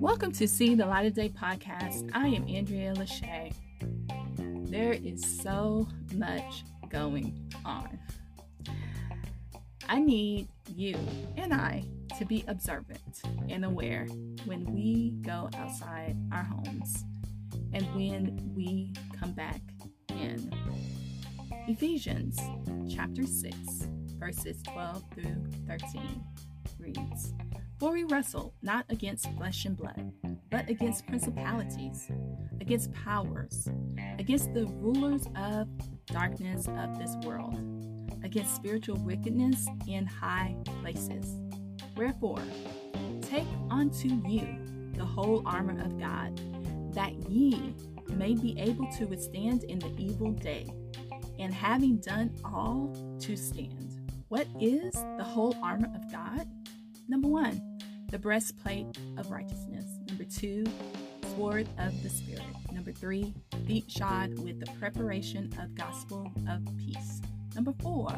Welcome to See the Light of Day podcast. I am Andrea Lachey. There is so much going on. I need you and I to be observant and aware when we go outside our homes and when we come back in. Ephesians chapter 6, verses 12 through 13 reads For we wrestle not against flesh and blood, but against principalities, against powers, against the rulers of darkness of this world, against spiritual wickedness in high places. Wherefore, take unto you the whole armor of God, that ye may be able to withstand in the evil day, and having done all to stand. What is the whole armor of God? Number one, the breastplate of righteousness. Number two, sword of the Spirit. Number three, feet shod with the preparation of gospel of peace. Number four,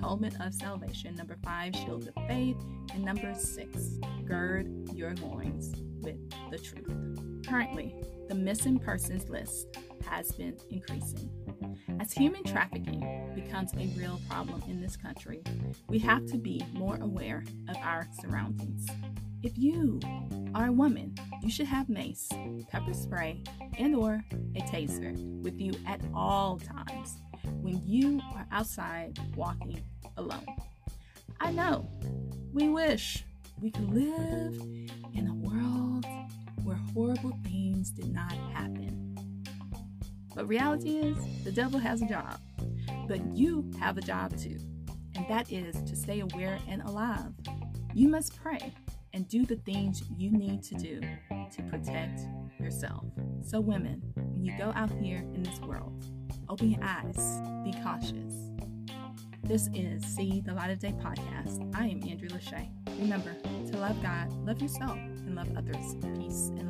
helmet of salvation. Number five, shield of faith. And number six, gird your loins with the truth. Currently, the missing persons list has been increasing. As human trafficking becomes a real problem in this country, we have to be more aware of our surroundings. If you are a woman, you should have mace, pepper spray, and or a taser with you at all times when you are outside walking alone. I know we wish we could live in a world where horrible things did not happen. But reality is, the devil has a job, but you have a job too, and that is to stay aware and alive. You must pray and do the things you need to do to protect yourself. So, women, when you go out here in this world, open your eyes, be cautious. This is See the Light of Day podcast. I am Andrea Lachey. Remember to love God, love yourself, and love others. Peace and love.